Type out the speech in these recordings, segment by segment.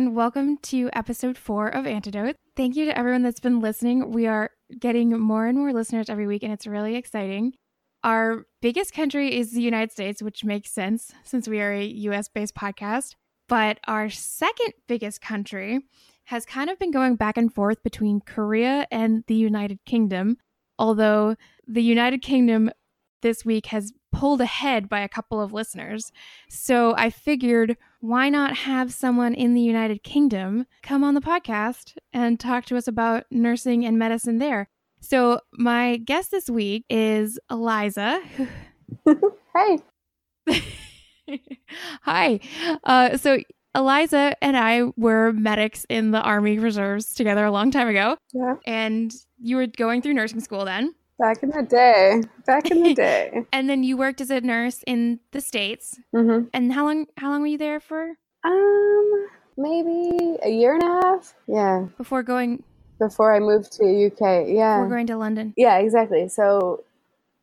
everyone. Welcome to episode four of Antidote. Thank you to everyone that's been listening. We are getting more and more listeners every week, and it's really exciting. Our biggest country is the United States, which makes sense since we are a US based podcast. But our second biggest country has kind of been going back and forth between Korea and the United Kingdom, although the United Kingdom this week has pulled ahead by a couple of listeners. So I figured why not have someone in the United Kingdom come on the podcast and talk to us about nursing and medicine there? So my guest this week is Eliza. hey. Hi. Uh, so Eliza and I were medics in the Army Reserves together a long time ago. Yeah. And you were going through nursing school then. Back in the day. Back in the day. and then you worked as a nurse in the states. Mm-hmm. And how long? How long were you there for? Um, maybe a year and a half. Yeah. Before going. Before I moved to UK. Yeah. Before going to London. Yeah, exactly. So,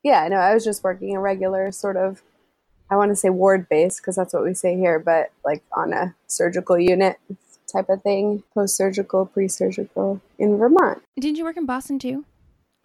yeah, no, I was just working a regular sort of. I want to say ward based because that's what we say here, but like on a surgical unit type of thing, post surgical, pre surgical in Vermont. Didn't you work in Boston too?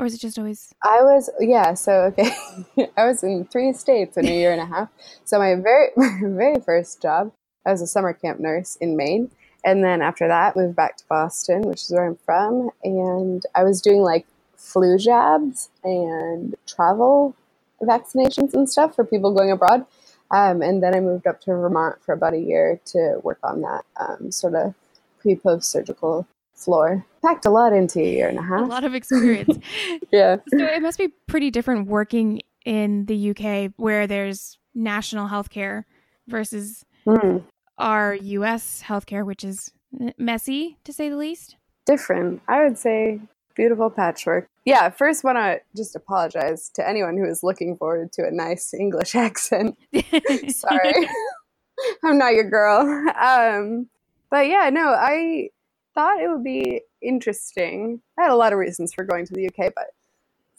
Or is it just always? I was yeah. So okay, I was in three states in a year and a half. So my very my very first job, I was a summer camp nurse in Maine, and then after that, moved back to Boston, which is where I'm from, and I was doing like flu jabs and travel vaccinations and stuff for people going abroad. Um, and then I moved up to Vermont for about a year to work on that um, sort of pre post surgical floor. Packed a lot into a year and a half. A lot of experience. yeah. So it must be pretty different working in the UK where there's national healthcare versus mm. our US healthcare, which is messy to say the least. Different. I would say beautiful patchwork. Yeah, first want to just apologize to anyone who is looking forward to a nice English accent. Sorry. I'm not your girl. Um, but yeah, no, I thought it would be interesting. I had a lot of reasons for going to the UK, but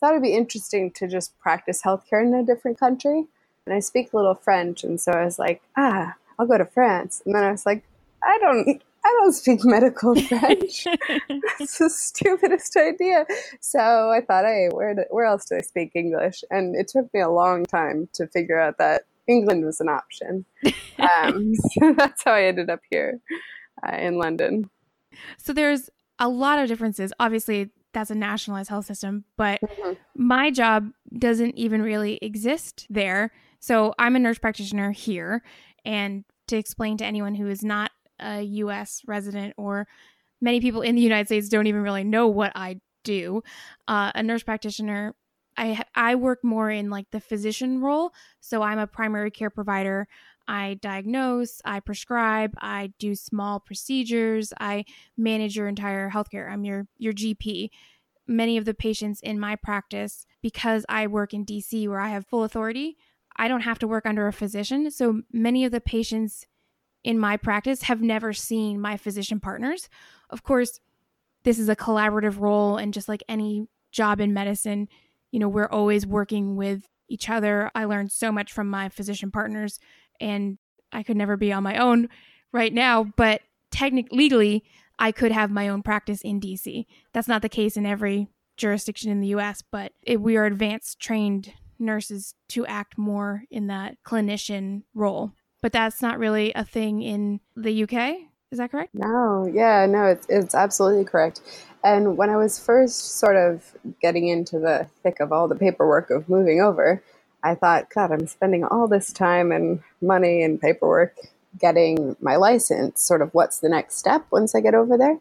thought it'd be interesting to just practice healthcare in a different country. And I speak a little French, and so I was like, ah, I'll go to France. And then I was like, I don't, I don't speak medical French. That's the stupidest idea. So I thought, hey, where, do, where else do I speak English? And it took me a long time to figure out that England was an option. Um, so that's how I ended up here uh, in London. So there's a lot of differences. Obviously, that's a nationalized health system, but mm-hmm. my job doesn't even really exist there. So I'm a nurse practitioner here. And to explain to anyone who is not a US resident or many people in the United States don't even really know what I do, uh, a nurse practitioner. I I work more in like the physician role, so I'm a primary care provider. I diagnose, I prescribe, I do small procedures, I manage your entire healthcare. I'm your your GP. Many of the patients in my practice because I work in DC where I have full authority, I don't have to work under a physician. So many of the patients in my practice have never seen my physician partners. Of course, this is a collaborative role and just like any job in medicine, you know, we're always working with each other. I learned so much from my physician partners and I could never be on my own right now, but technically legally I could have my own practice in DC. That's not the case in every jurisdiction in the US, but it, we are advanced trained nurses to act more in that clinician role. But that's not really a thing in the UK. Is that correct? No, yeah, no, it's, it's absolutely correct. And when I was first sort of getting into the thick of all the paperwork of moving over, I thought, God, I'm spending all this time and money and paperwork getting my license. Sort of what's the next step once I get over there?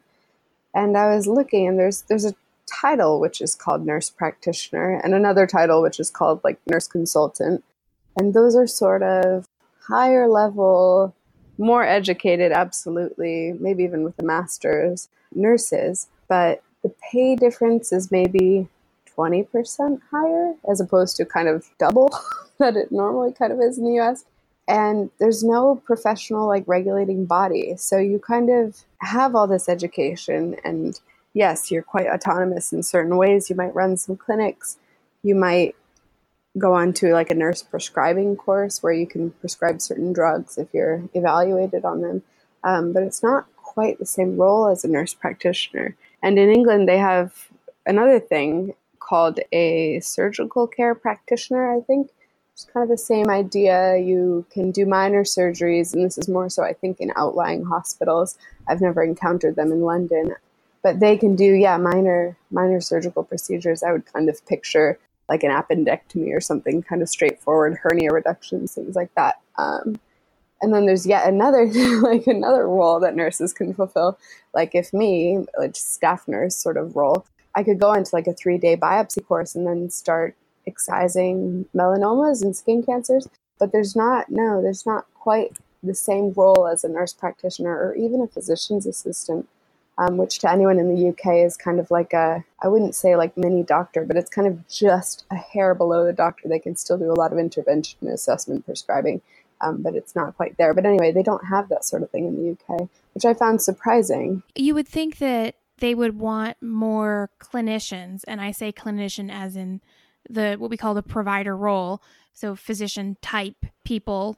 And I was looking, and there's there's a title which is called nurse practitioner, and another title which is called like nurse consultant, and those are sort of higher level, more educated, absolutely, maybe even with a master's nurses, but the pay difference is maybe 20% higher as opposed to kind of double that it normally kind of is in the US. And there's no professional like regulating body. So you kind of have all this education and yes, you're quite autonomous in certain ways. You might run some clinics. You might go on to like a nurse prescribing course where you can prescribe certain drugs if you're evaluated on them. um, but it's not quite the same role as a nurse practitioner. And in England, they have another thing called a surgical care practitioner, I think. It's kind of the same idea. You can do minor surgeries, and this is more so, I think, in outlying hospitals. I've never encountered them in London, but they can do, yeah, minor minor surgical procedures. I would kind of picture like an appendectomy or something, kind of straightforward hernia reductions, things like that. Um, and then there's yet another like another role that nurses can fulfill like if me like staff nurse sort of role i could go into like a three day biopsy course and then start excising melanomas and skin cancers but there's not no there's not quite the same role as a nurse practitioner or even a physician's assistant um, which to anyone in the uk is kind of like a i wouldn't say like mini doctor but it's kind of just a hair below the doctor they can still do a lot of intervention assessment prescribing um, but it's not quite there. But anyway, they don't have that sort of thing in the UK, which I found surprising. You would think that they would want more clinicians, and I say clinician as in the what we call the provider role, so physician type people,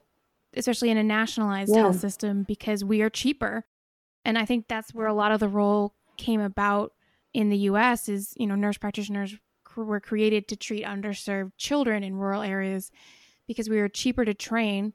especially in a nationalized yeah. health system, because we are cheaper. And I think that's where a lot of the role came about in the US is, you know, nurse practitioners were created to treat underserved children in rural areas because we were cheaper to train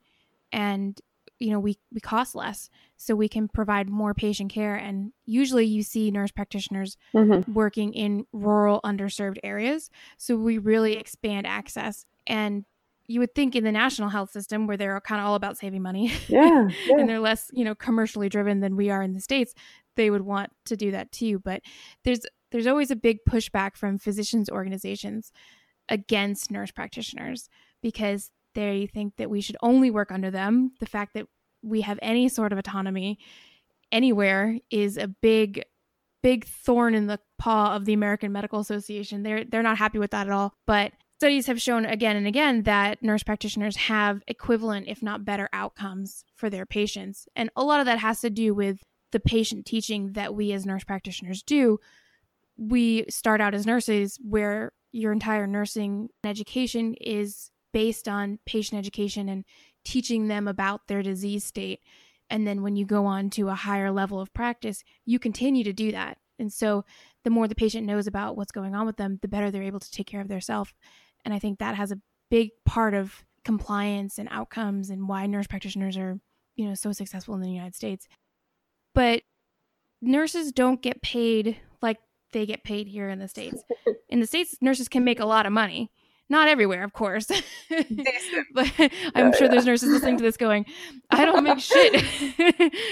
and you know we we cost less so we can provide more patient care and usually you see nurse practitioners mm-hmm. working in rural underserved areas so we really expand access and you would think in the national health system where they're kind of all about saving money yeah, yeah. and they're less you know commercially driven than we are in the states they would want to do that too but there's there's always a big pushback from physicians organizations against nurse practitioners because they think that we should only work under them. The fact that we have any sort of autonomy anywhere is a big big thorn in the paw of the American Medical Association. They're they're not happy with that at all. But studies have shown again and again that nurse practitioners have equivalent if not better outcomes for their patients. And a lot of that has to do with the patient teaching that we as nurse practitioners do. We start out as nurses where your entire nursing education is based on patient education and teaching them about their disease state. And then when you go on to a higher level of practice, you continue to do that. And so the more the patient knows about what's going on with them, the better they're able to take care of themselves. And I think that has a big part of compliance and outcomes and why nurse practitioners are, you know, so successful in the United States. But nurses don't get paid like they get paid here in the States. In the States, nurses can make a lot of money. Not everywhere, of course. but I'm sure there's nurses listening to this going, I don't make shit.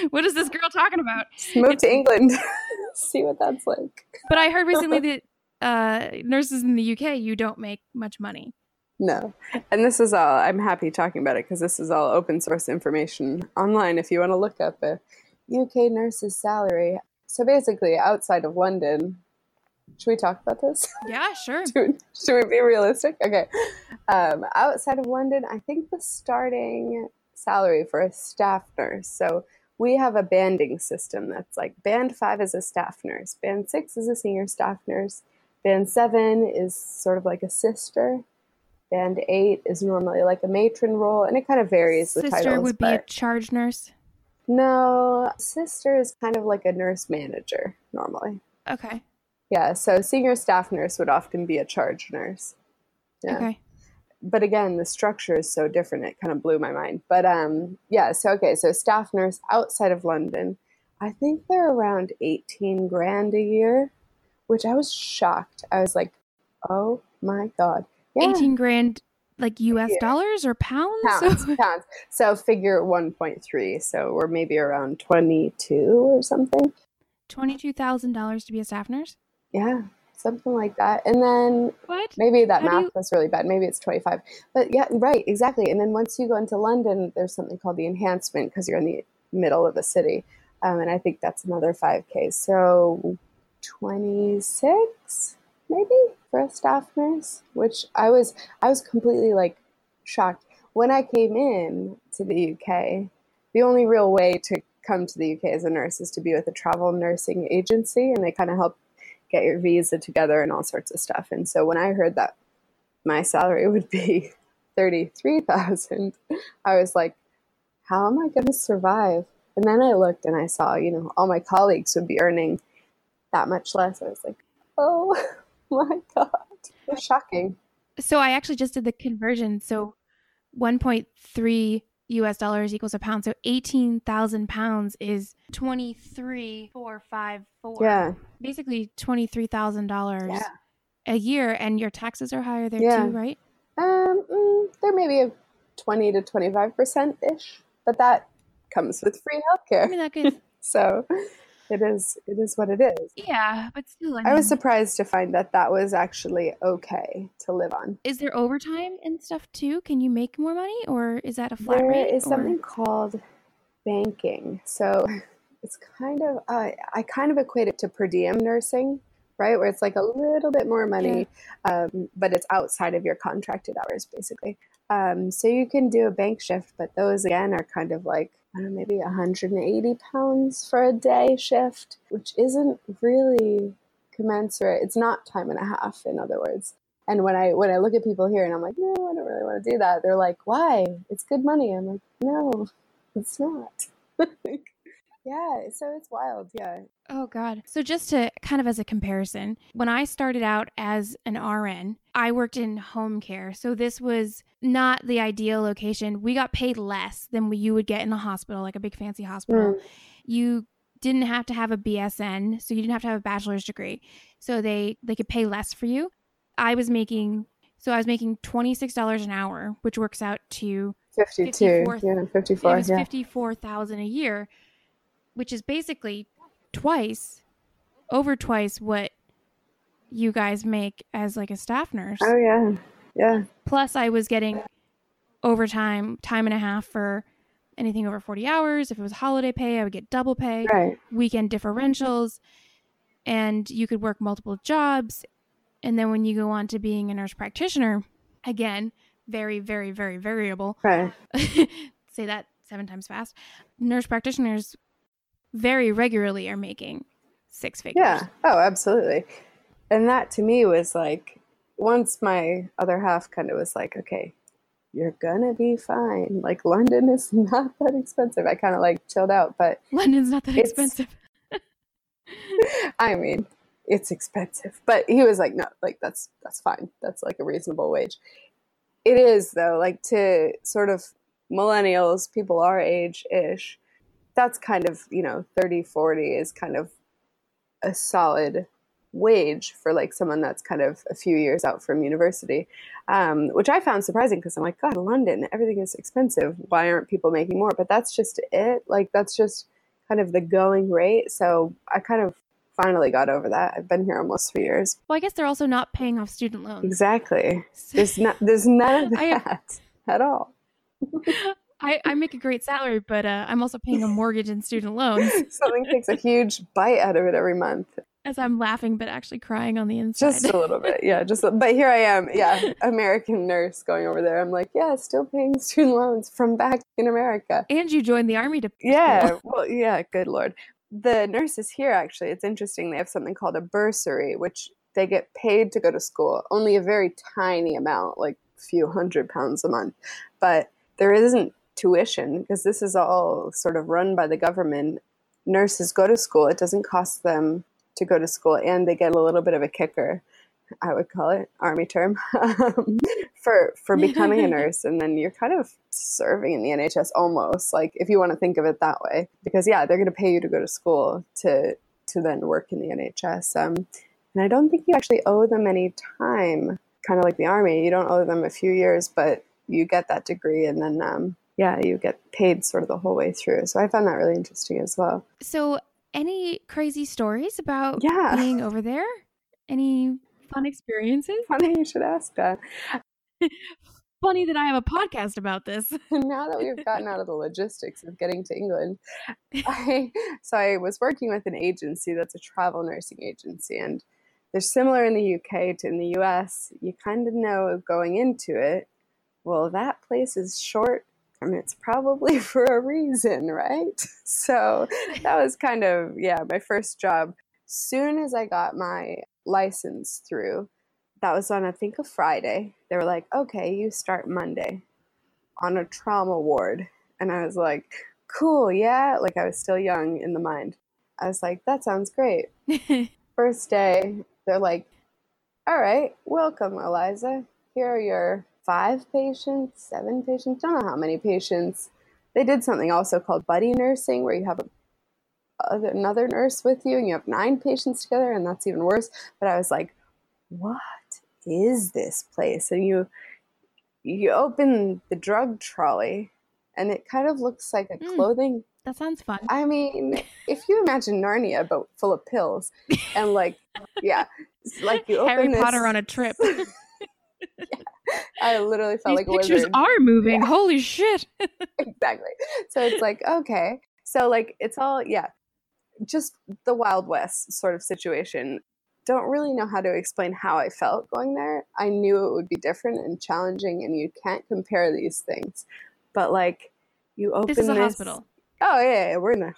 what is this girl talking about? Move it's, to England. See what that's like. But I heard recently that uh, nurses in the UK, you don't make much money. No. And this is all, I'm happy talking about it because this is all open source information online if you want to look up a UK nurse's salary. So basically, outside of London, should we talk about this? Yeah, sure. should, should, we be realistic? Okay. Um, outside of London, I think the starting salary for a staff nurse. So we have a banding system that's like band five is a staff nurse, band six is a senior staff nurse, band seven is sort of like a sister, band eight is normally like a matron role, and it kind of varies. Sister titles, would be a charge nurse. No, sister is kind of like a nurse manager normally. Okay. Yeah, so senior staff nurse would often be a charge nurse. Yeah. Okay. But again, the structure is so different. It kind of blew my mind. But um, yeah. So okay. So staff nurse outside of London, I think they're around eighteen grand a year, which I was shocked. I was like, oh my god, yeah. eighteen grand like U.S. Yeah. dollars or pounds? Pounds, pounds. So figure one point three. So we're maybe around twenty two or something. Twenty two thousand dollars to be a staff nurse. Yeah, something like that. And then what? Maybe that How math you... was really bad. Maybe it's 25. But yeah, right, exactly. And then once you go into London, there's something called the enhancement because you're in the middle of the city. Um, and I think that's another 5K. So 26 maybe for a staff nurse, which I was I was completely like shocked when I came in to the UK. The only real way to come to the UK as a nurse is to be with a travel nursing agency, and they kind of help get your visa together and all sorts of stuff. And so when I heard that my salary would be 33,000, I was like, how am I going to survive? And then I looked and I saw, you know, all my colleagues would be earning that much less. I was like, oh my God. It's shocking. So I actually just did the conversion. So 1.3 US dollars equals a pound. So 18,000 pounds is 23,454. Yeah. Basically $23,000 Yeah. a year. And your taxes are higher there Yeah. too, right? Um, mm, there may be a 20 to 25% ish, but that comes with free healthcare. I mean, that could, So it is, it is what it is. yeah, but still, I, I was surprised to find that that was actually okay to live on. is there overtime and stuff too? Can you make more money or is that a flat There rate? is or- something called banking. So it's kind of, uh, I kind of equate it to per diem nursing, right? Where it's like a little bit more money, um, but it's outside of your contracted hours, basically. Um, so you can do a bank shift, but those again are kind of like, I don't know, maybe 180 pounds for a day shift, which isn't really commensurate. It's not time and a half, in other words. And when I when I look at people here and I'm like, no, I don't really want to do that. They're like, why? It's good money. I'm like, no, it's not. yeah, so it's wild. Yeah, Oh God. So just to kind of as a comparison, when I started out as an RN, I worked in home care. So this was not the ideal location. We got paid less than you would get in a hospital, like a big fancy hospital. Mm. You didn't have to have a BSN, so you didn't have to have a bachelor's degree. So they they could pay less for you. I was making so I was making $26 an hour, which works out to 52. 54 yeah, it 54. was Yeah. 54,000 a year, which is basically twice over twice what you guys make as like a staff nurse. Oh yeah, yeah. Plus I was getting overtime, time and a half for anything over 40 hours. If it was holiday pay, I would get double pay, Right. weekend differentials, and you could work multiple jobs. And then when you go on to being a nurse practitioner, again, very very very variable. Right. say that seven times fast. Nurse practitioners very regularly are making six figures. Yeah. Oh, absolutely. And that to me was like, once my other half kind of was like, okay, you're gonna be fine. Like London is not that expensive. I kind of like chilled out, but London's not that expensive. I mean, it's expensive. But he was like, no, like that's that's fine. That's like a reasonable wage. It is though, like to sort of millennials, people our age ish, that's kind of, you know, 30, 40 is kind of a solid wage for like someone that's kind of a few years out from university, um, which I found surprising because I'm like, God, London, everything is expensive. Why aren't people making more? But that's just it. Like, that's just kind of the going rate. So I kind of finally got over that. I've been here almost three years. Well, I guess they're also not paying off student loans. Exactly. There's not. There's none of have- that at all. I, I make a great salary, but uh, I'm also paying a mortgage and student loans Something takes a huge bite out of it every month. as I'm laughing but actually crying on the inside. Just a little bit, yeah. Just, but here I am, yeah, American nurse going over there. I'm like, yeah, still paying student loans from back in America. and you joined the army to Yeah, well, yeah, good lord. The nurses here actually, it's interesting. They have something called a bursary, which they get paid to go to school. Only a very tiny amount, like a few hundred pounds a month, but there isn't tuition because this is all sort of run by the government. Nurses go to school. It doesn't cost them to go to school, and they get a little bit of a kicker. I would call it army term um, for for becoming a nurse, and then you're kind of serving in the NHS almost like if you want to think of it that way, because yeah, they're going to pay you to go to school to to then work in the NHS. Um, and I don't think you actually owe them any time, kind of like the army. You don't owe them a few years, but you get that degree, and then um, yeah, you get paid sort of the whole way through. So I found that really interesting as well. So, any crazy stories about Yeah. being over there? Any fun experiences? Funny you should ask that. Funny that I have a podcast about this. now that we've gotten out of the logistics of getting to England, I, so I was working with an agency that's a travel nursing agency, and they're similar in the UK to in the US. You kind of know going into it, well, that place is short. I mean, it's probably for a reason, right? So that was kind of, yeah, my first job. Soon as I got my license through, that was on, I think, a Friday. They were like, okay, you start Monday on a trauma ward. And I was like, cool, yeah. Like I was still young in the mind. I was like, that sounds great. First day, they're like, all right, welcome, Eliza. Here are your five patients, seven patients, don't know how many patients. They did something also called buddy nursing, where you have a, another nurse with you and you have nine patients together, and that's even worse. But I was like, what is this place? And you you open the drug trolley, and it kind of looks like a Mm. clothing that sounds fun. I mean, if you imagine Narnia but full of pills and like yeah, like you open Harry this, Potter on a trip. I literally felt These like a pictures wizard. are moving. Holy shit. exactly. So it's like okay, so like it's all yeah, just the Wild West sort of situation. Don't really know how to explain how I felt going there. I knew it would be different and challenging, and you can't compare these things. But like, you open this is a hospital. Oh yeah, yeah, we're in a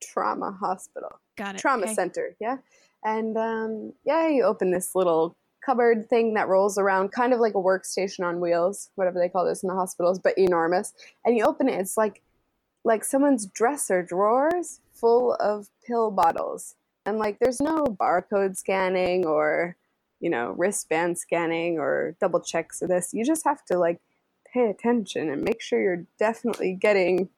trauma hospital. Got it. trauma okay. center yeah and um, yeah you open this little cupboard thing that rolls around kind of like a workstation on wheels whatever they call this in the hospitals but enormous. And you open it it's like like someone's dresser drawers full of pill bottles. And like there's no barcode scanning or you know wristband scanning or double checks of this. You just have to like pay attention and make sure you're definitely getting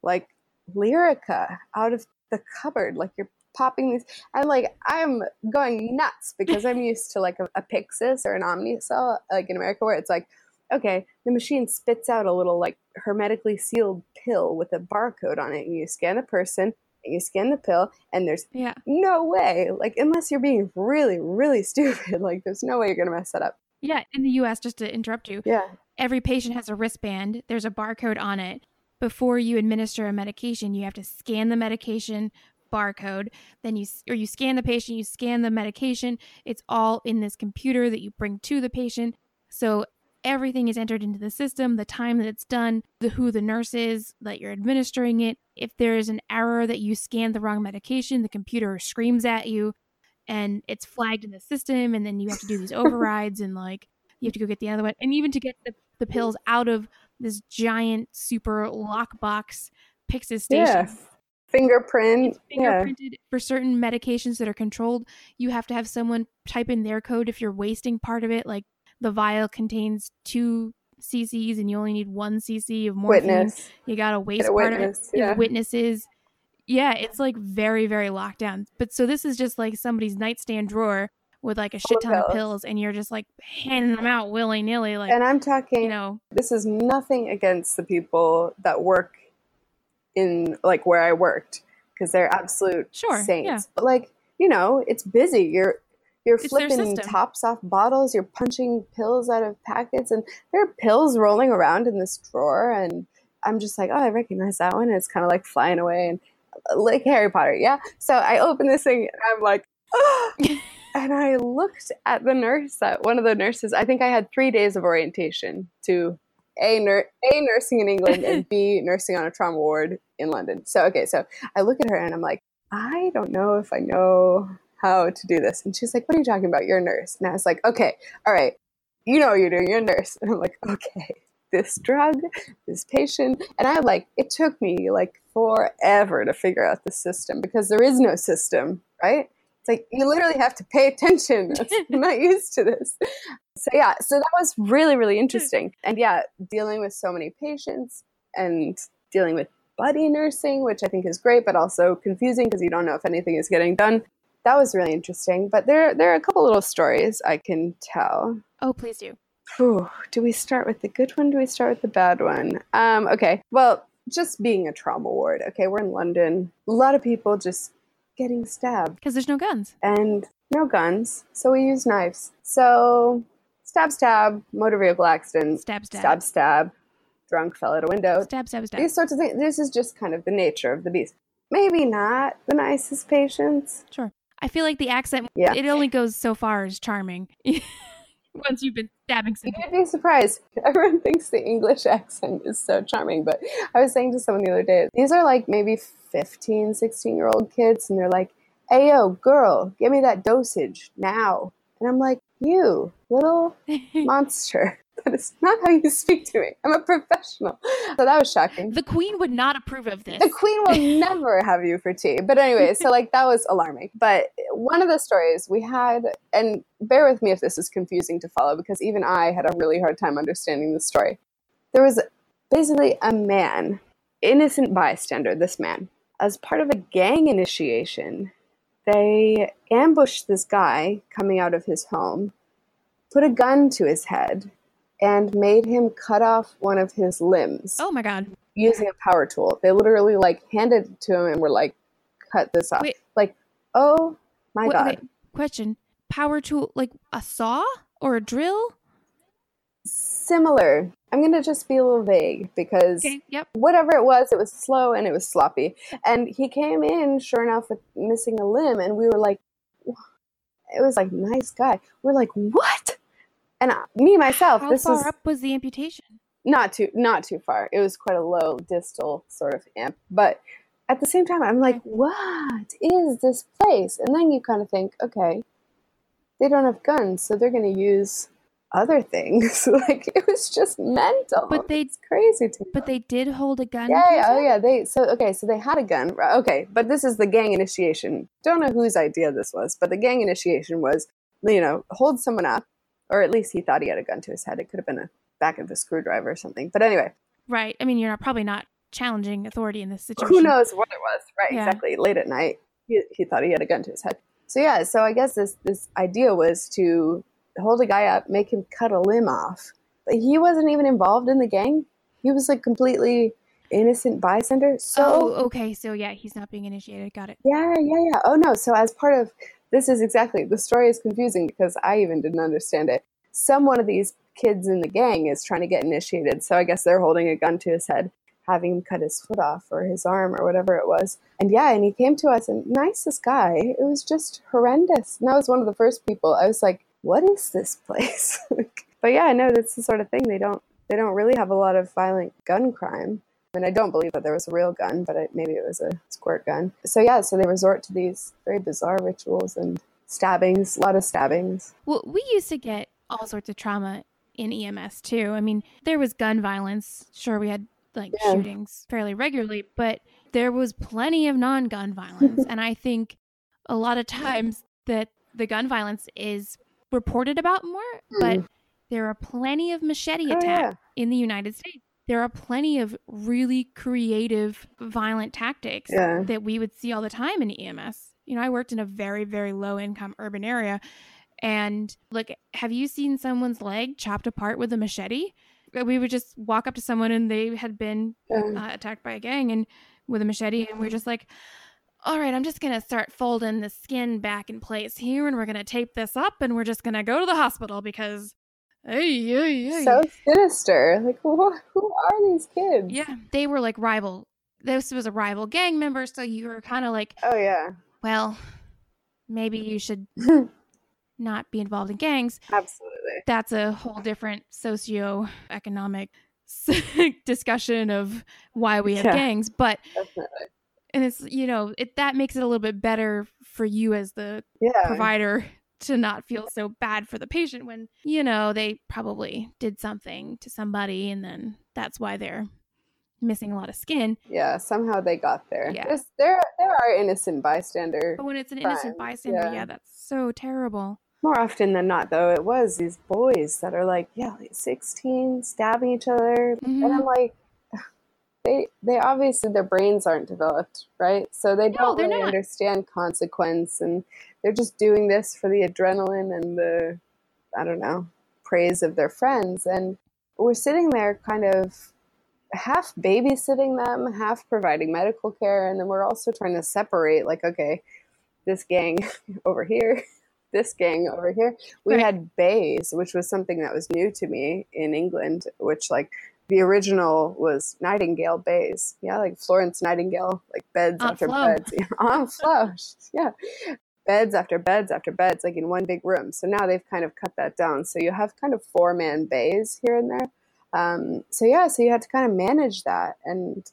like lyrica out of the cupboard like you're popping these and like i'm going nuts because i'm used to like a, a Pyxis or an omnicell like in america where it's like okay the machine spits out a little like hermetically sealed pill with a barcode on it and you scan the person and you scan the pill and there's Yeah. no way like unless you're being really really stupid like there's no way you're gonna mess that up Yeah. In the US, just to interrupt you, yeah every patient has a wristband. There's a barcode on it. Before you administer a medication, you have to scan the medication barcode. Then you or you scan the patient, you scan the medication. It's all in this computer that you bring to the patient. So everything is entered into the system, the time that it's done, the who the nurse is that you're administering it. If there is an error that you scanned the wrong medication, the computer screams at you and it's flagged in the system and then you have to do these overrides and like you have to go get the other one and even to get the, the pills out of this giant super lockbox Pyxis station. yeah fingerprint yeah Fingerprinted for certain medications that are controlled, you have to have someone type in their code if you're wasting part of it. Like the vial contains two cc's and you only need one cc of morphine. witness You gotta waste part of it. witness, You have yeah. witnesses. Yeah, it's like very, very locked down. But so this is just like somebody's nightstand drawer with like a shit of ton of pills. pills, and you're just like handing them out willy nilly, like and i'm talking you know, this is nothing against the people that work in like where I worked because they're absolute Sure, saints. yeah. But like you know, it's busy. You're you're It's flipping tops off bottles. You're punching pills out of packets, and there are pills rolling around in this drawer. And I'm just like, oh, I recognize that one. And it's kind of like flying away, and uh, like Harry Potter, yeah. So I open this thing, and I'm like, oh. and I looked at the nurse, at one of the nurses. I think I had three days of orientation to a, nur- a nursing in England and b nursing on a trauma ward in London. So okay, so I look at her and I'm like, I don't know if I know how to do this. And she's like, What are you talking about? You're a nurse. And I was like, Okay, all right, you know what you're doing. You're a nurse. And I'm like, Okay, this drug, this patient, and I like it took me like forever to figure out the system because there is no system, right? It's like you literally have to pay attention. I'm not used to this. So yeah, so that was really really interesting. And yeah, dealing with so many patients and dealing with buddy nursing, which I think is great, but also confusing because you don't know if anything is getting done. That was really interesting. But there there are a couple little stories I can tell. oh please do. Whew, do we start with the good one? Do we start with the bad one? Um, okay. Well, just being a trauma ward. Okay, we're in London. A lot of people just getting stabbed Because there's no guns. and no guns, so we use knives. So stab, stab, motor vehicle accident, Stab, stab. stab, stab, drunk fell out a window. Stab, stab, stab. These sorts of things. This is just kind of the nature of the beast. Maybe not the nicest patients. Sure. I feel like the accent, Yeah. it only goes so far as charming. Once you've been stabbing some You'd be surprised. Everyone thinks the English accent is so charming, but I was saying to someone the other day, these are like maybe 15, 16 year old kids, and they're like, hey, yo, girl, give me that dosage now. And I'm like, you little monster. that is not how you speak to me. I'm a professional. So that was shocking. The queen would not approve of this. The queen will never have you for tea. But anyway, so like that was alarming. But one of the stories we had, and bear with me if this is confusing to follow because even I had a really hard time understanding the story. There was basically a man, innocent bystander, this man, as part of a gang initiation. They ambushed this guy coming out of his home, put a gun to his head, and made him cut off one of his limbs. Oh my god. Using a power tool. They literally like handed it to him and were like, cut this off. Wait. Like, oh my Wait, god. wait, question. Power tool like a saw or a drill? Similar. I'm gonna just be a little vague because Okay, yep. whatever it was, it was slow and it was sloppy. And he came in, sure enough, with missing a limb, and we were like, it was like nice guy. We're like, what? And I, me myself, How this far was up was the amputation? not too not too far. It was quite a low distal sort of amp, but at the same time, I'm like, what is this place? And then you kind of think, okay, they don't have guns, so they're going to use other things. like it was just mental. But they- it's crazy to me. But they did hold a gun. Yeah, yeah, oh yeah. They so okay, so they had a gun. Okay, but this is the gang initiation. Don't know whose idea this was, but the gang initiation was, you know, hold someone up, or at least he thought he had a gun to his head. It could have been a back of a screwdriver or something. But anyway, Right. I mean, you're not, probably not challenging authority in this situation. who knows what it was? Right, Yeah. exactly. Late at night, he, he thought he had a gun to his head. So yeah, so I guess this this idea was to hold a guy up, make him cut a limb off. But he wasn't even involved in the gang. He was like completely innocent bystander. So Oh, okay. So yeah, he's not being initiated. Got it. Yeah, yeah, yeah. Oh no, so as part of this is exactly the story is confusing because I even didn't understand it. Some one of these kids in the gang is trying to get initiated, so I guess they're holding a gun to his head, having him cut his foot off or his arm or whatever it was. And yeah, and he came to us and nicest guy. It was just horrendous. And that was one of the first people. I was like, what is this place? but yeah, I know that's the sort of thing they don't they don't really have a lot of violent gun crime. And I don't believe that there was a real gun, but it, maybe it was a squirt gun. So yeah, so they resort to these very bizarre rituals and stabbings, a lot of stabbings. Well, we used to get all sorts of trauma in EMS too. I mean, there was gun violence. Sure, we had like Yeah. shootings fairly regularly, but there was plenty of non gun violence. and I think a lot of times that the gun violence is reported about more, but there are plenty of machete Oh, attacks in the United States. There are plenty of really creative, violent tactics Yeah. that we would see all the time in EMS. You know, I worked in a very, very low income urban area. And like, have you seen someone's leg chopped apart with a machete? We would just walk up to someone and they had been Yeah. uh, attacked by a gang and with a machete, and we're just like, all right, I'm just gonna start folding the skin back in place here, and we're gonna tape this up, and we're just gonna go to the hospital because, hey, hey, hey. So sinister. Like, who, who are these kids? yeah, they were like rival. This was a rival gang member, so you were kind of like, Oh yeah, well, maybe you should not be involved in gangs. absolutely. That's a whole different socio-economic discussion of why we have Yeah. gangs, but Definitely. And it's you know it that makes it a little bit better for you as the Yeah. provider to not feel so bad for the patient when you know they probably did something to somebody and then that's why they're missing a lot of skin Yeah. Somehow they got there. Yeah. There's, there, there are innocent bystander. but when it's an innocent Crimes, bystander yeah. yeah. that's so terrible More often than not, though, it was these boys that are like, yeah, like 16, stabbing each other. And Mhm. I'm like, they they obviously their brains aren't developed, right? So they don't really not. understand consequence, and they're just doing this for the adrenaline and the I don't know praise of their friends. And we're sitting there, kind of half babysitting them, half providing medical care, and then we're also trying to separate, like, okay, this gang over here. This gang over here. We Right. had bays, which was something that was new to me in England, which like the original was Nightingale Bays. Yeah, like Florence Nightingale, like beds Aunt after Flo. beds. on Aunt Flo. Yeah. Beds after beds after beds, like in one big room. So now they've kind of cut that down. So you have kind of four man bays here and there. Um, so yeah, so you had to kind of manage that. And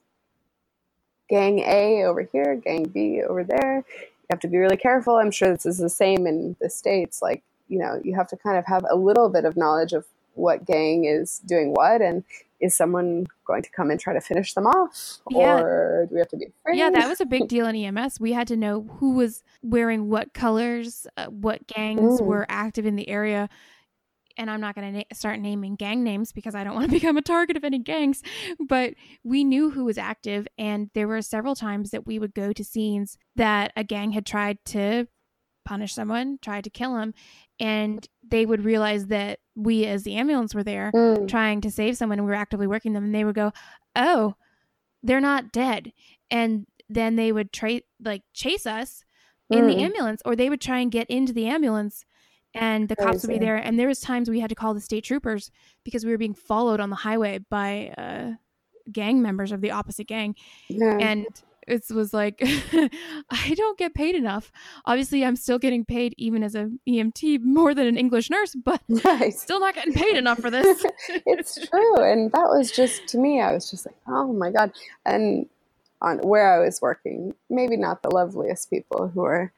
gang A over here, gang B over there. You have to be really careful. I'm sure this is the same in the States. Like, you know, you have to kind of have a little bit of knowledge of what gang is doing what and is someone going to come and try to finish them off yeah. or do we have to be afraid? yeah that was a big deal in ems we had to know who was wearing what colors uh, what gangs mm. were active in the area and i'm not going to na- start naming gang names because i don't want to become a target of any gangs but we knew who was active and there were several times that we would go to scenes that a gang had tried to punish someone tried to kill him and they would realize that we as the ambulance were there mm. trying to save someone and we were actively working them and they would go oh they're not dead and then they would try like chase us in mm. the ambulance or they would try and get into the ambulance and the cops would be there and there was times we had to call the state troopers because we were being followed on the highway by uh, gang members of the opposite gang yeah. and it was like I don't get paid enough. Obviously, I'm still getting paid even as a EMT more than an English nurse, but right. still not getting paid enough for this. it's true, and that was just to me. I was just like, oh my god, and on where I was working, maybe not the loveliest people who are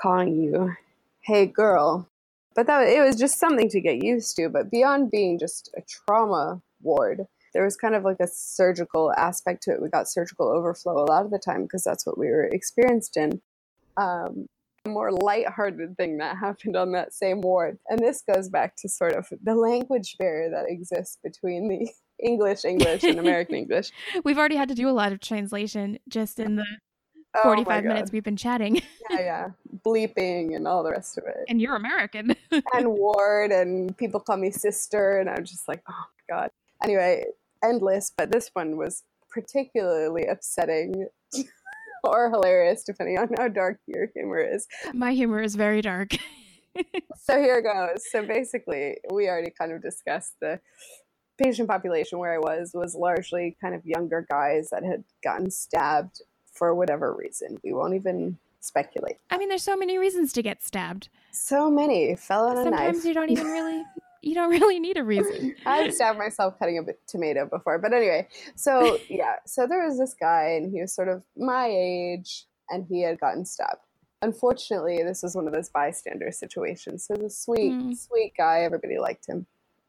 calling you, "Hey, girl," but that it was just something to get used to. But beyond being just a trauma ward there was kind of like a surgical aspect to it. We got surgical overflow a lot of the time because that's what we were experienced in. Um, a more light-hearted thing that happened on that same ward, and this goes back to sort of the language barrier that exists between the English English and American English. We've already had to do a lot of translation just in the 45 oh minutes we've been chatting. yeah, yeah. Bleeping and all the rest of it. And you're American. and Ward, and people call me sister, and I'm just like, oh my God. Anyway, endless, but this one was particularly upsetting or hilarious, depending on how dark your humor is. My humor is very dark. so here goes. So basically, we already kind of discussed the patient population where I was was largely kind of younger guys that had gotten stabbed for whatever reason. We won't even speculate. I mean, there's so many reasons to get stabbed. So many. Fell on a knife. Sometimes you don't even really you don't really need a reason. I've stabbed myself cutting a tomato before, but anyway. So yeah, so there was this guy, and he was sort of my age, and he had gotten stabbed. Unfortunately, this was one of those bystander situations. So the sweet, mm. sweet guy, everybody liked him.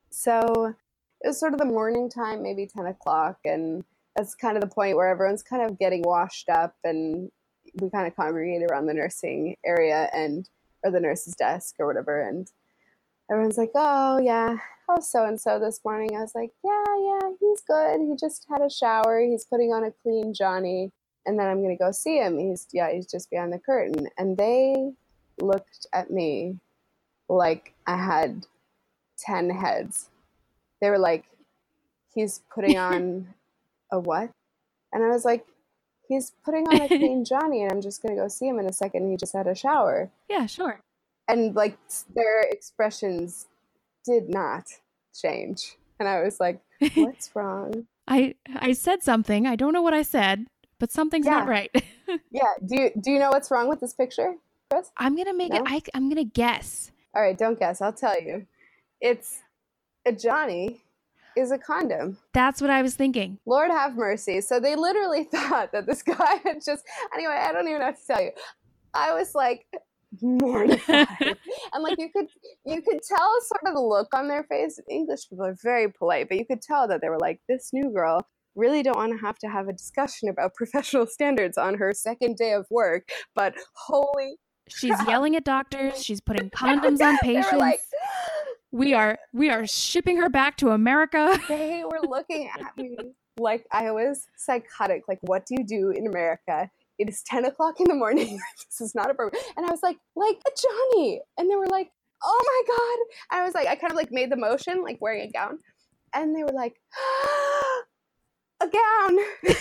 So it was sort of the morning time, maybe ten o'clock, and that's kind of the point where everyone's kind of getting washed up, and we kind of congregate around the nursing area and or the nurse's desk or whatever, and everyone's like, oh, yeah, how's oh, so and so this morning? I was like, yeah, yeah, he's good. He just had a shower. He's putting on a clean Johnny. And then I'm going to go see him. He's, yeah, he's just behind the curtain. And they looked at me like I had 10 heads. They were like, he's putting on a what? And I was like, he's putting on a clean Johnny, and I'm just going to go see him in a second. He just had a shower. Yeah, sure and like their expressions did not change and i was like what's wrong i i said something i don't know what i said but something's yeah. not right yeah do you do you know what's wrong with this picture chris i'm gonna make no? it I, i'm gonna guess all right don't guess i'll tell you it's a johnny is a condom. That's what I was thinking. Lord have mercy. So they literally thought that this guy had just anyway, I don't even know what to tell you. I was like, mortified. and like you could you could tell sort of the look on their face. English people are very polite, but you could tell that they were like, this new girl really don't want to have to have a discussion about professional standards on her second day of work. But holy She's yelling at doctors, she's putting condoms on patients. Like, we are we are shipping her back to America. They were looking at me like I was psychotic. Like, what do you do in America it is 10 o'clock in the morning. this is not appropriate. And I was like, like a Johnny. And they were like, oh my God. And I was like, I kind of like made the motion, like wearing a gown. And they were like, a gown.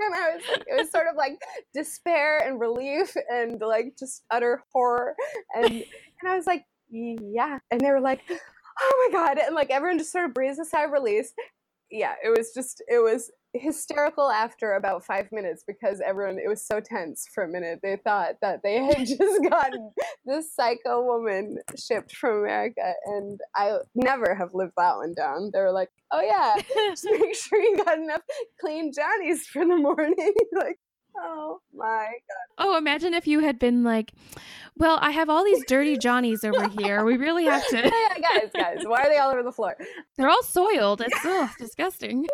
and I was like, it was sort of like despair and relief and like just utter horror. And and I was like, yeah. And they were like, oh my God. And like everyone just sort of breathes a sigh of release. Yeah, it was just, it was hysterical after about five minutes because everyone it was so tense for a minute they thought that they had just gotten this psycho woman shipped from america and i never have lived that one down they were like oh yeah just make sure you got enough clean johnnies for the morning like Oh my god. Oh, imagine if you had been like, "Well, I have all these dirty Johnnies over here. We really have to." yeah, guys, guys, why are they all over the floor? They're all soiled. It's ugh, disgusting.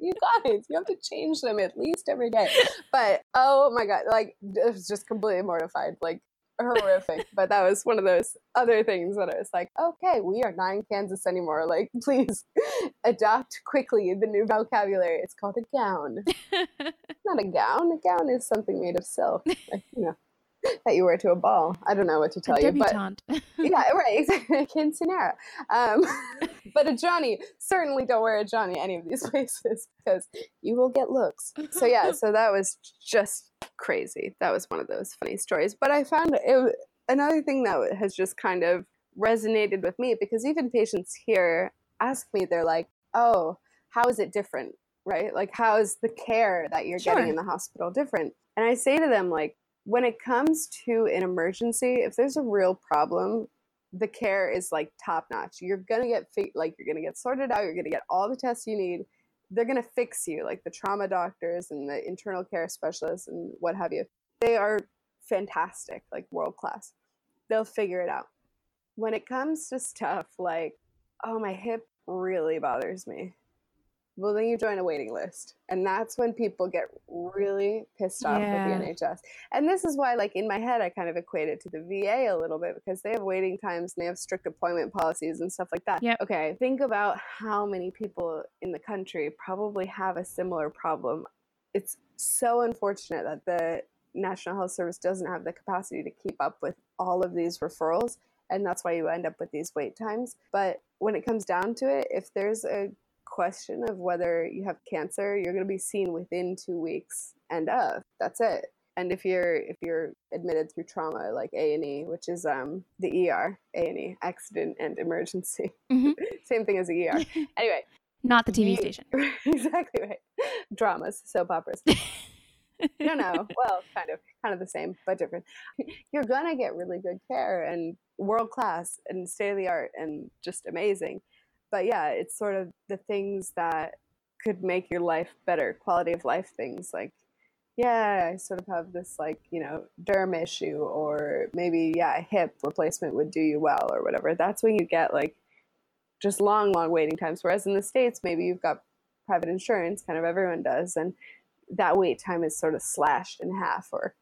You guys, you have to change them at least every day. But oh my god, like it was just completely mortified. Like horrific. but that was one of those other things that I was like, okay, we are not in Kansas anymore. Like, please adopt quickly the new vocabulary. It's called a gown. not a gown. A gown is something made of silk. Like, you know. That you wear to a ball. I don't know what to tell you, but yeah, right, exactly. Quinceanera. Um, but a Johnny, certainly don't wear a Johnny any of these places because you will get looks. So yeah, so that was just crazy. That was one of those funny stories. But I found it another thing that has just kind of resonated with me because even patients here ask me, they're like, "Oh, how is it different?" Right? Like, how is the care that you're Sure. getting in the hospital different? And I say to them, like, when it comes to an emergency, if there's a real problem, the care is like top notch. You're gonna get fi- like you're gonna get sorted out. You're gonna get all the tests you need. They're gonna fix you, like the trauma doctors and the internal care specialists and what have you. They are fantastic, like world class. They'll figure it out. When it comes to stuff like, oh, my hip really bothers me. Well, then you join a waiting list, and that's when people get really pissed off Yeah. at the NHS. And this is why, like in my head, I kind of equate it to the VA a little bit because they have waiting times and they have strict appointment policies and stuff like that. Yep. Okay, think about how many people in the country probably have a similar problem. It's so unfortunate that the National Health Service doesn't have the capacity to keep up with all of these referrals, and that's why you end up with these wait times. But when it comes down to it, if there's a question of whether you have cancer, you're going to be seen within two weeks and of. That's it. And if you're if you're admitted through trauma like A and E, which is um the ER, A and E, accident and emergency, Mhm. same thing as the ER. anyway, Not the TV the- station. exactly right. Dramas, soap operas. no, no. Well, kind of, kind of the same, but different. You're gonna get really good care and world class and state of the art and just amazing. But yeah, it's sort of the things that could make your life better, quality of life things like. Yeah, I sort of have this like, you know, derm issue or maybe yeah, a hip replacement would do you well or whatever. That's when you get like just long, long waiting times. Whereas in the States, maybe you've got private insurance, kind of everyone does, and that wait time is sort of slashed in half or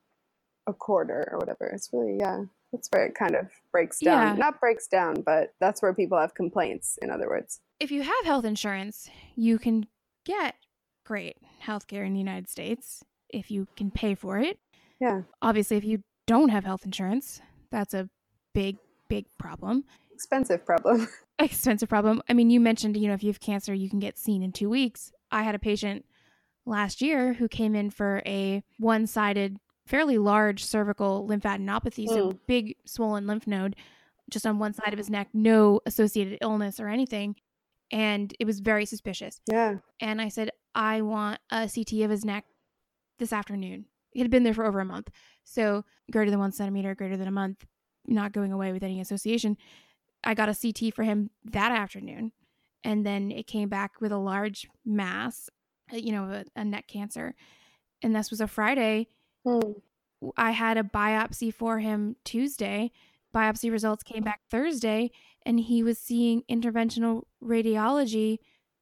a quarter or whatever. It's really, yeah, that's where it kind of breaks down. Yeah. Not breaks down, but that's where people have complaints, in other words. if you have health insurance, you can get great health care in the United States if you can pay for it. Yeah. Obviously, if you don't have health insurance, that's a big, big problem. Expensive problem. Expensive problem. I mean, you mentioned, you know, if you have cancer, you can get seen in two weeks. I had a patient last year who came in for a one sided, fairly large cervical lymphadenopathy, so Mm. big swollen lymph node just on one side of his neck, no associated illness or anything. And it was very suspicious. yeah. And I said, I want a CT of his neck this afternoon. It had been there for over a month. So greater than one centimeter, greater than a month, not going away with any association. I got a CT for him that afternoon. And then it came back with a large mass, uh, you know, a, a neck cancer. And this was a Friday. Hmm. I had a biopsy for him Tuesday. Biopsy results came back Thursday, and he was seeing interventional radiology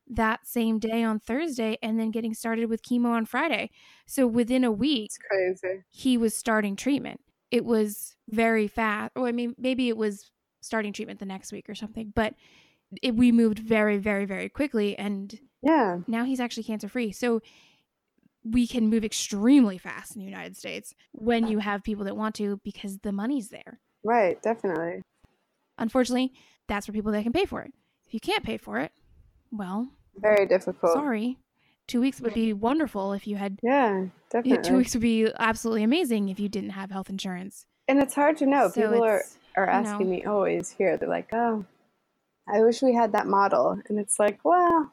that same day on Thursday and then getting started with chemo on Friday. So within a week, It's crazy. he was starting treatment. It was very fast. Or I mean, maybe it was starting treatment the next week or something, but it, we moved very, very, very quickly. And Yeah. now he's actually cancer free. So we can move extremely fast in the United States when you have people that want to because the money's there. Right. Definitely. Unfortunately, that's for people that can pay for it. If you can't pay for it, well, Very difficult. sorry. Two weeks would be wonderful if you had. Yeah. Definitely. two weeks would be absolutely amazing if you didn't have health insurance. And it's hard to know. So People are, are you asking know. me always here. They're like, "Oh, I wish we had that model," and it's like, well,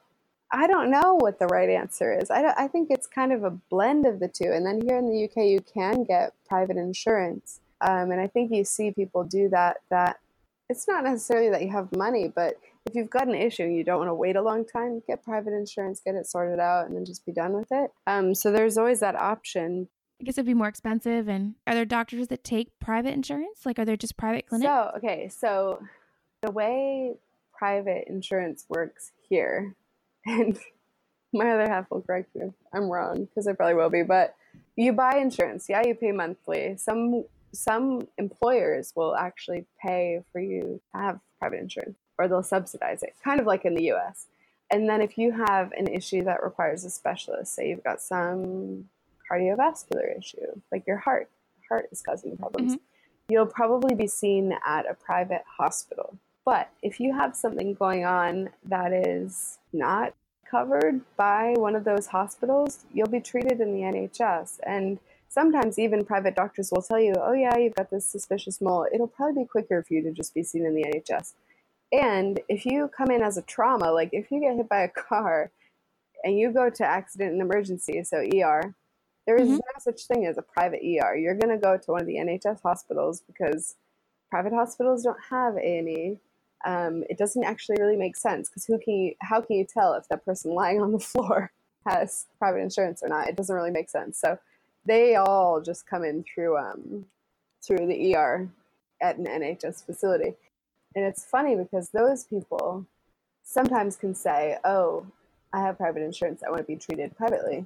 I don't know what the right answer is. I, I think it's kind of a blend of the two. And then here in the UK, you can get private insurance, um, and I think you see people do that. That it's not necessarily that you have money, but if you've got an issue and you don't want to wait a long time, get private insurance, get it sorted out, and then just be done with it. Um, so there's always that option. I guess it'd be more expensive. And are there doctors that take private insurance? Like, are there just private clinics? So, okay, so the way private insurance works here, and my other half will correct me if I'm wrong because I probably will be, but you buy insurance. Yeah, you pay monthly. Some some employers will actually pay for you to have private insurance or they'll subsidize it, kind of like in the US. And then if you have an issue that requires a specialist, say you've got some cardiovascular issue, like your heart, heart is causing problems, mm-hmm. you'll probably be seen at a private hospital. But if you have something going on that is not covered by one of those hospitals, you'll be treated in the NHS. And sometimes even private doctors will tell you, oh, yeah, you've got this suspicious mole. It'll probably be quicker for you to just be seen in the NHS. And if you come in as a trauma, like if you get hit by a car and you go to accident and emergency, so ER, there is mm-hmm. no such thing as a private ER. You're going to go to one of the NHS hospitals because private hospitals don't have A&E. Um, it doesn't actually really make sense because who can you, how can you tell if that person lying on the floor has private insurance or not? It doesn't really make sense. So they all just come in through um, through the ER at an NHS facility. And it's funny because those people sometimes can say, "Oh, I have private insurance. I want to be treated privately,"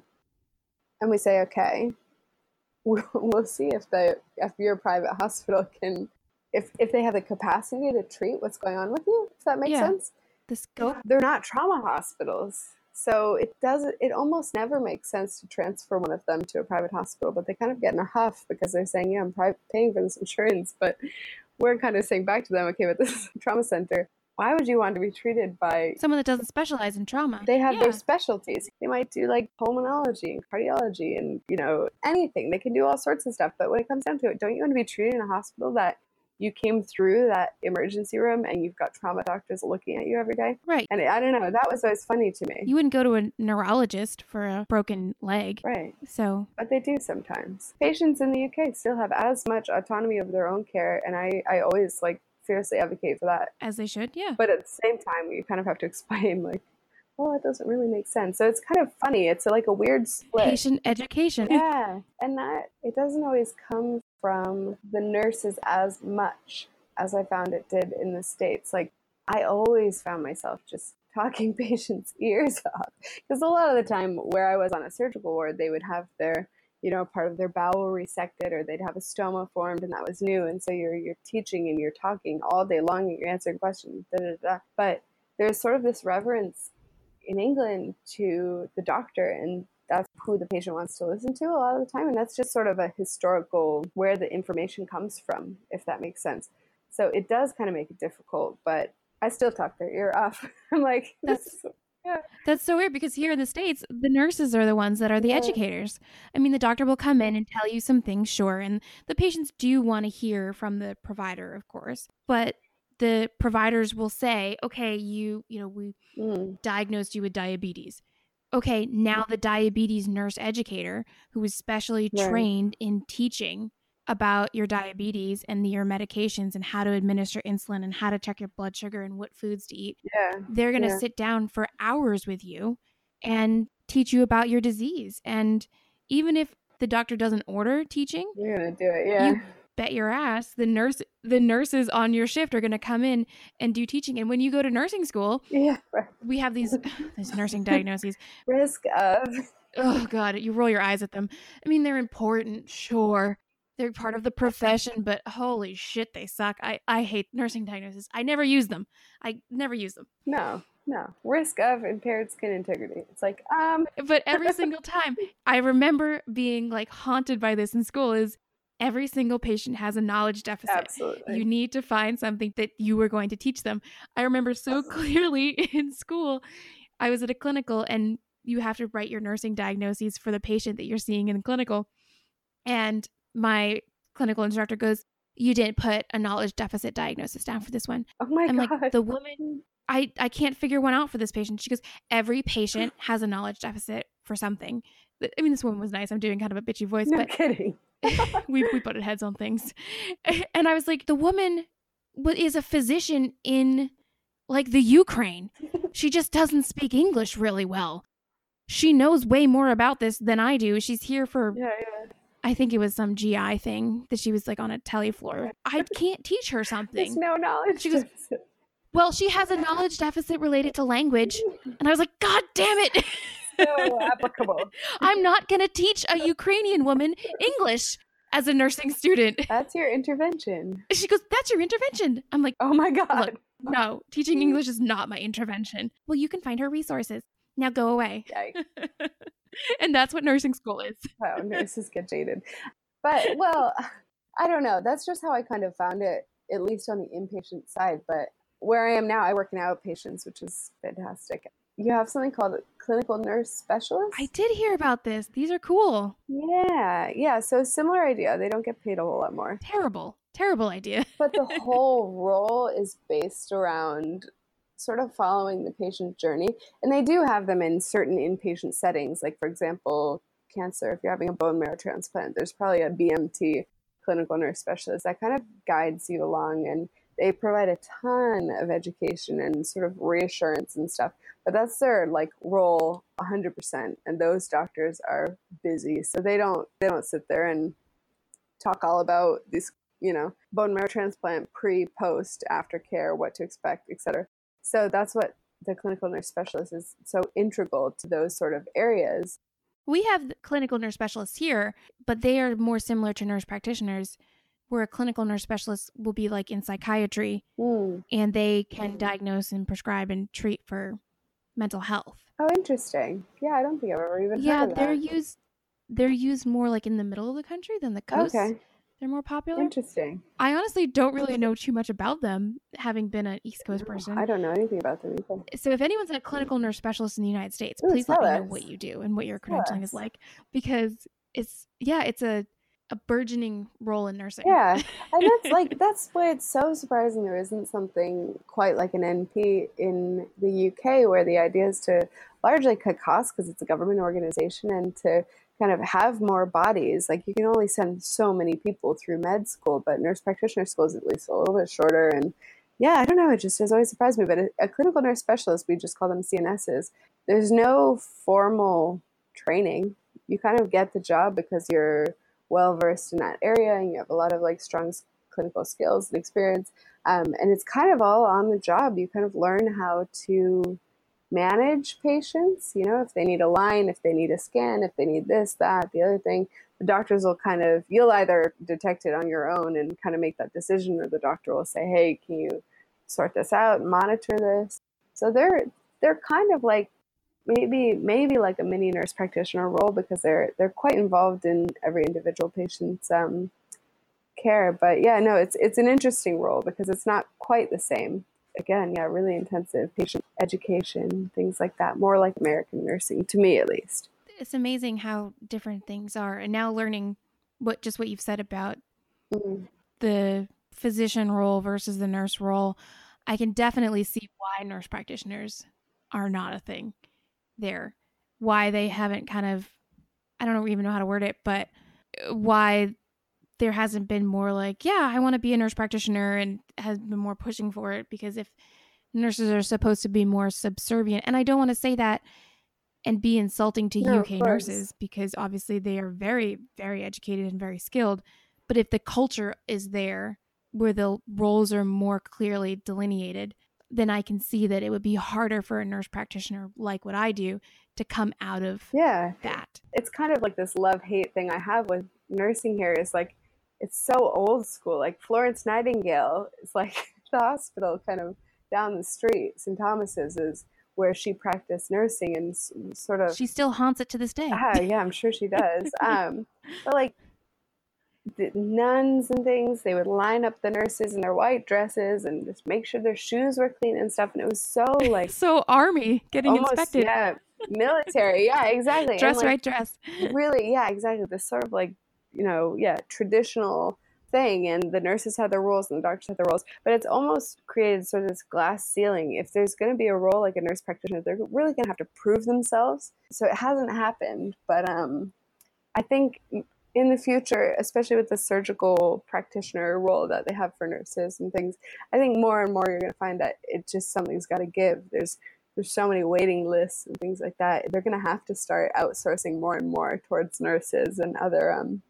and we say, "Okay, we'll see if the if your private hospital can if if they have the capacity to treat what's going on with you. If that makes yeah. sense. The scope. They're not trauma hospitals. So it doesn't. It almost never makes sense to transfer one of them to a private hospital, but they kind of get in a huff because they're saying, "Yeah, I'm pri- paying for this insurance," but we're kind of saying back to them, "Okay, but this trauma center, why would you want to be treated by someone that doesn't specialize in trauma? They have yeah. their specialties. They might do like pulmonology and cardiology and you know anything. They can do all sorts of stuff. But when it comes down to it, don't you want to be treated in a hospital that you came through that emergency room and you've got trauma doctors looking at you every day. Right. And I don't know, that was always funny to me. You wouldn't go to a neurologist for a broken leg. Right. So, but they do sometimes. Patients in the UK still have as much autonomy of their own care and I I always like fiercely advocate for that. As they should, yeah. But at the same time, you kind of have to explain like well, it doesn't really make sense. So it's kind of funny. It's like a weird split. Patient education. Yeah. And that, it doesn't always come from the nurses as much as I found it did in the States. Like, I always found myself just talking patients' ears off. Because a lot of the time, where I was on a surgical ward, they would have their you know, part of their bowel resected or they'd have a stoma formed and that was new. And so you're you're teaching and you're talking all day long and you're answering questions, da, da, da. But there's sort of this reverence in England to the doctor and that's who the patient wants to listen to a lot of the time and that's just sort of a historical where the information comes from if that makes sense so it does kind of make it difficult but i still talk their ear off i'm like that's yeah. That's so weird because here in the States, the nurses are the ones that are the yeah. educators. I mean, the doctor will come in and tell you some things, sure. And the patients do want to hear from the provider, of course. But the providers will say, okay, you, you know, we mm. diagnosed you with diabetes. Okay, now the diabetes nurse educator who is specially right. trained in teaching about your diabetes and your medications and how to administer insulin and how to check your blood sugar and what foods to eat. Yeah. They're going to yeah. sit down for hours with you and teach you about your disease. And even if the doctor doesn't order teaching, you're going to do it. Yeah. You bet your ass the nurse the nurses on your shift are going to come in and do teaching. And when you go to nursing school yeah we have these these nursing diagnoses. Risk of oh god you roll your eyes at them. I mean they're important sure. They're part of the profession but holy shit they suck. I i hate nursing diagnoses. I never use them. I never use them. No no. Risk of impaired skin integrity. It's like um but every single time i remember being like haunted by this in school is every single patient has a knowledge deficit. Absolutely. You need to find something that you were going to teach them. I remember so clearly in school, I was at a clinical and you have to write your nursing diagnoses for the patient that you're seeing in the clinical. And my clinical instructor goes, You didn't put a knowledge deficit diagnosis down for this one. Oh my I'm god. like, the woman I, I can't figure one out for this patient. She goes, Every patient has a knowledge deficit for something. I mean, this woman was nice. I'm doing kind of a bitchy voice, no but kidding. we we butted heads on things, and I was like, the woman is a physician in like the Ukraine. she just doesn't speak English really well. She knows way more about this than I do. She's here for Yeah, yeah. I think it was some GI thing that she was like on a telly floor. I can't teach her There's something. no knowledge. She goes- Well, she has a knowledge deficit related to language. And I was like, God damn it. So applicable. I'm not going to teach a Ukrainian woman English as a nursing student. That's your intervention. She goes, That's your intervention. I'm like, Oh my god. No, teaching English is not my intervention. Well, you can find her resources. Now go away. And that's what nursing school is. Wow, nurses get jaded. But well, I don't know. That's just how I kind of found it, at least on the inpatient side. But where I am now, I work in outpatients, which is fantastic. You have something called a clinical nurse specialist. I did hear about this. These are cool. yeah, yeah. So similar idea. They don't get paid a whole lot more, Terrible, terrible idea. but the whole role is based around sort of following the patient journey. And they do have them in certain inpatient settings, like for example, cancer. If you're having a bone marrow transplant, there's probably a BMT clinical nurse specialist that kind of guides you along and they provide a ton of education and sort of reassurance and stuff but that's their like role 100% and those doctors are busy so they don't they don't sit there and talk all about these you know bone marrow transplant pre post aftercare what to expect etc so that's what the clinical nurse specialist is so integral to those sort of areas. We have clinical nurse specialists here, but they are more similar to nurse practitioners, where a clinical nurse specialist will be like in psychiatry Hmm. and they can diagnose and prescribe and treat for mental health. oh interesting yeah i don't think i've ever even Yeah, heard of they're that. used they're used more like in the middle of the country than the coast. okay They're more popular. interesting I honestly don't really know too much about them, having been an East Coast person. i don't know anything about them either So if anyone's a clinical nurse specialist in the United States, Ooh, please let me know what you do and what your credentialing is like because it's yeah, it's a a burgeoning role in nursing. Yeah, and that's like that's why it's so surprising there isn't something quite like an NP in the UK, where the idea is to largely cut costs because it's a government organization and to kind of have more bodies. Like you can only send so many people through med school, but nurse practitioner school is at least a little bit shorter. And yeah, I don't know, it just has always surprised me. But a, a clinical nurse specialist, we just call them CNSs. There's no formal training. You kind of get the job because you're well versed in that area and you have a lot of like strong clinical skills and experience um, and it's kind of all on the job. You kind of learn how to manage patients you know if they need a line if they need a scan if they need this that the other thing. The doctors will kind of you'll either detect it on your own and kind of make that decision or the doctor will say hey can you sort this out monitor this? So they're they're kind of like maybe maybe like a mini nurse practitioner role because they're they're quite involved in every individual patient's um, care. But yeah, no, it's it's an interesting role because it's not quite the same. Again, yeah, really intensive patient education, things like that. More like American nursing, to me at least. It's amazing how different things are. And now learning what just what you've said about Mm. the physician role versus the nurse role, I can definitely see why nurse practitioners are not a thing there. Why they haven't kind of, I don't even know how to word it, but uh, why there hasn't been more like, yeah, I want to be a nurse practitioner and has been more pushing for it because if nurses are supposed to be more subservient, and I don't want to say that and be insulting to No, UK nurses because obviously they are very, very educated and very skilled. But if the culture is there where the roles are more clearly delineated, then I can see that it would be harder for a nurse practitioner like what I do to come out of Yeah, that. it's kind of like this love hate thing I have with nursing here. Is like it's so old school. Like Florence Nightingale is like the hospital kind of down the street. St. Thomas's is where she practiced nursing and sort of She still haunts it to this day. Ah, yeah, I'm sure she does. Um, but like the nuns and things, they would line up the nurses in their white dresses and just make sure their shoes were clean and stuff. And it was so like So army getting almost inspected. yeah, military. Yeah, exactly. And, Dress like, right dress. Really, yeah, exactly. This sort of like you know, yeah, traditional thing. And the nurses had their roles and the doctors had their roles. But it's almost created sort of this glass ceiling. If there's going to be a role like a nurse practitioner, they're really going to have to prove themselves. So it hasn't happened, but um. I think in the future, especially with the surgical practitioner role that they have for nurses and things, I think more and more you're going to find that it just something's got to give. There's there's so many waiting lists and things like that. They're going to have to start outsourcing more and more towards nurses and other um,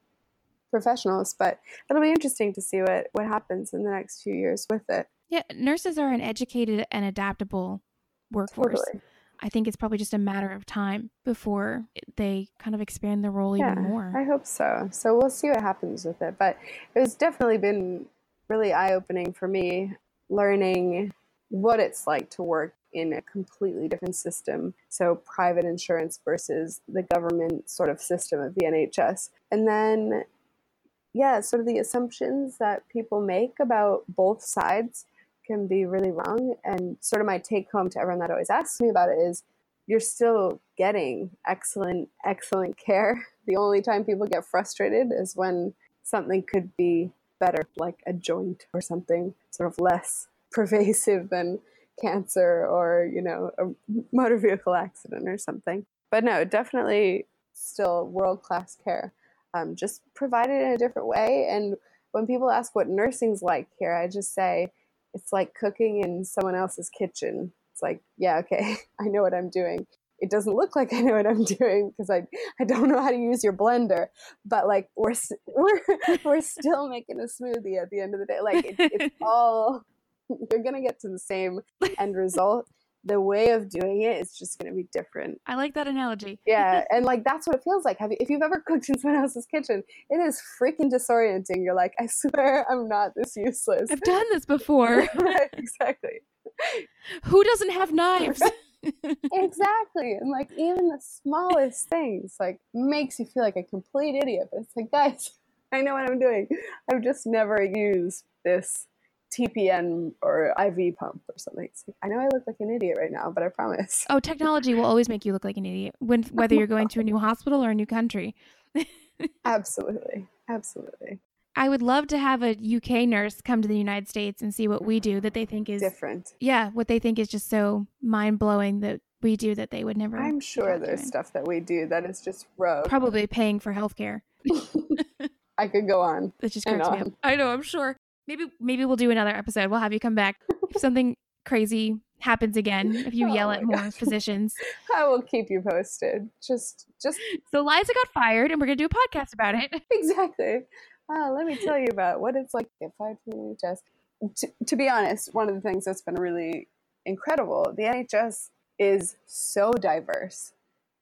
professionals. But it'll be interesting to see what what happens in the next few years with it. Yeah, nurses are an educated and adaptable workforce. Totally. I think it's probably just a matter of time before they kind of expand the role yeah, even more. I hope so. So we'll see what happens with it. But it's definitely been really eye opening for me learning what it's like to work in a completely different system. So, private insurance versus the government sort of system of the NHS. And then, yeah, sort of the assumptions that people make about both sides can be really wrong. And sort of my take home to everyone that always asks me about it is you're still getting excellent, excellent care. The only time people get frustrated is when something could be better, like a joint or something sort of less pervasive than cancer or, you know, a motor vehicle accident or something. But no, definitely still world class care, um, just provided in a different way. And when people ask what nursing's like here, I just say it's like cooking in someone else's kitchen. It's like, yeah, okay, I know what I'm doing. It doesn't look like I know what I'm doing because I I don't know how to use your blender, but like we're we're we're still making a smoothie at the end of the day. Like it, it's all you're gonna get to the same end result the way of doing it is just going to be different. I like that analogy. yeah, and like that's what it feels like. Have you, if you've ever cooked in someone else's kitchen, it is freaking disorienting. You're like, I swear, I'm not this useless. I've done this before. right, exactly. Who doesn't have knives? exactly, and like even the smallest things like makes you feel like a complete idiot. But it's like, guys, I know what I'm doing. I've just never used this TPN or IV pump or something. Like, I know I look like an idiot right now, but I promise. Oh, technology will always make you look like an idiot when whether you're going to a new hospital or a new country. absolutely. Absolutely. I would love to have a UK nurse come to the United States and see what we do that they think is different. Yeah, what they think is just so mind blowing that we do that they would never. I'm sure there's stuff that we do that is just rogue. Probably paying for healthcare. I could go on. That just cracks me up. I know. I'm sure. Maybe maybe we'll do another episode. We'll have you come back if something crazy happens again. If you oh yell at more gosh. physicians, I will keep you posted. Just just so Liza got fired, and we're gonna do a podcast about it. Exactly. Uh, let me tell you about what it's like to get fired from the NHS. To, to be honest, one of the things that's been really incredible, the NHS is so diverse.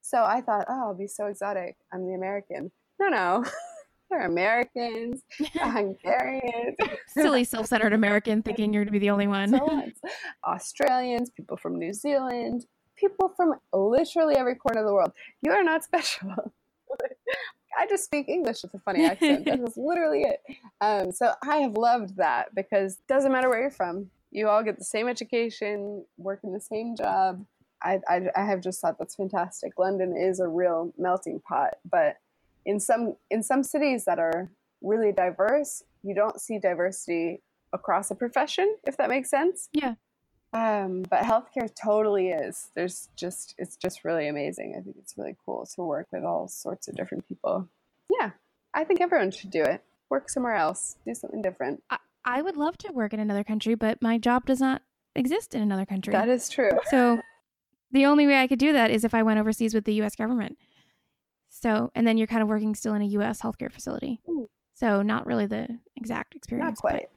So I thought, oh, I'll be so exotic. I'm the American. No, no. Americans, Hungarians. Silly self centered American thinking you're going to be the only one. Australians, people from New Zealand, people from literally every corner of the world. You are not special. I just speak English with a funny accent. that is literally it. Um, so I have loved that because it doesn't matter where you're from. You all get the same education, work in the same job. I, I, I have just thought that's fantastic. London is a real melting pot, but in some in some cities that are really diverse, you don't see diversity across a profession, if that makes sense. Yeah. Um, but healthcare totally is. There's just it's just really amazing. I think it's really cool to work with all sorts of different people. Yeah, I think everyone should do it. Work somewhere else. Do something different. I, I would love to work in another country, but my job does not exist in another country. That is true. So the only way I could do that is if I went overseas with the U.S. government. So, and then you're kind of working still in a U.S. healthcare facility. So, not really the exact experience. Not quite. But,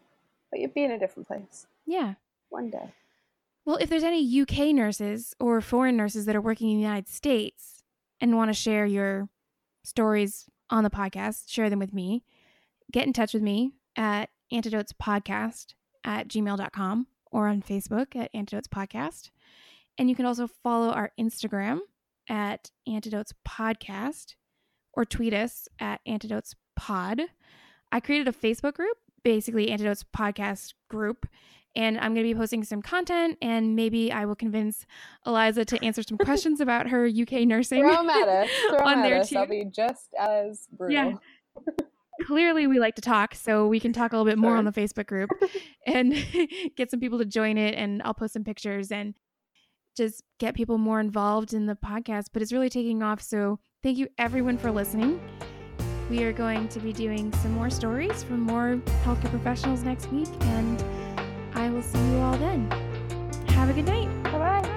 but you'd be in a different place. Yeah. One day. Well, if there's any UK nurses or foreign nurses that are working in the United States and want to share your stories on the podcast, share them with me. Get in touch with me at antidotespodcast at gmail.com or on Facebook at Antidotes Podcast. And you can also follow our Instagram at Antidotes Podcast or tweet us at Antidotes Pod. I created a Facebook group, basically Antidotes Podcast group, and I'm going to be posting some content and maybe I will convince Eliza to answer some questions about her UK nursing. Throw at us. Throw on there us. Too. I'll be just as brutal. Yeah. Clearly, we like to talk, so we can talk a little bit more on the Facebook group and get some people to join it. And I'll post some pictures and just get people more involved in the podcast, but it's really taking off. So thank you everyone for listening. We are going to be doing some more stories from more healthcare professionals next week, and I will see you all then. Have a good night. Bye bye.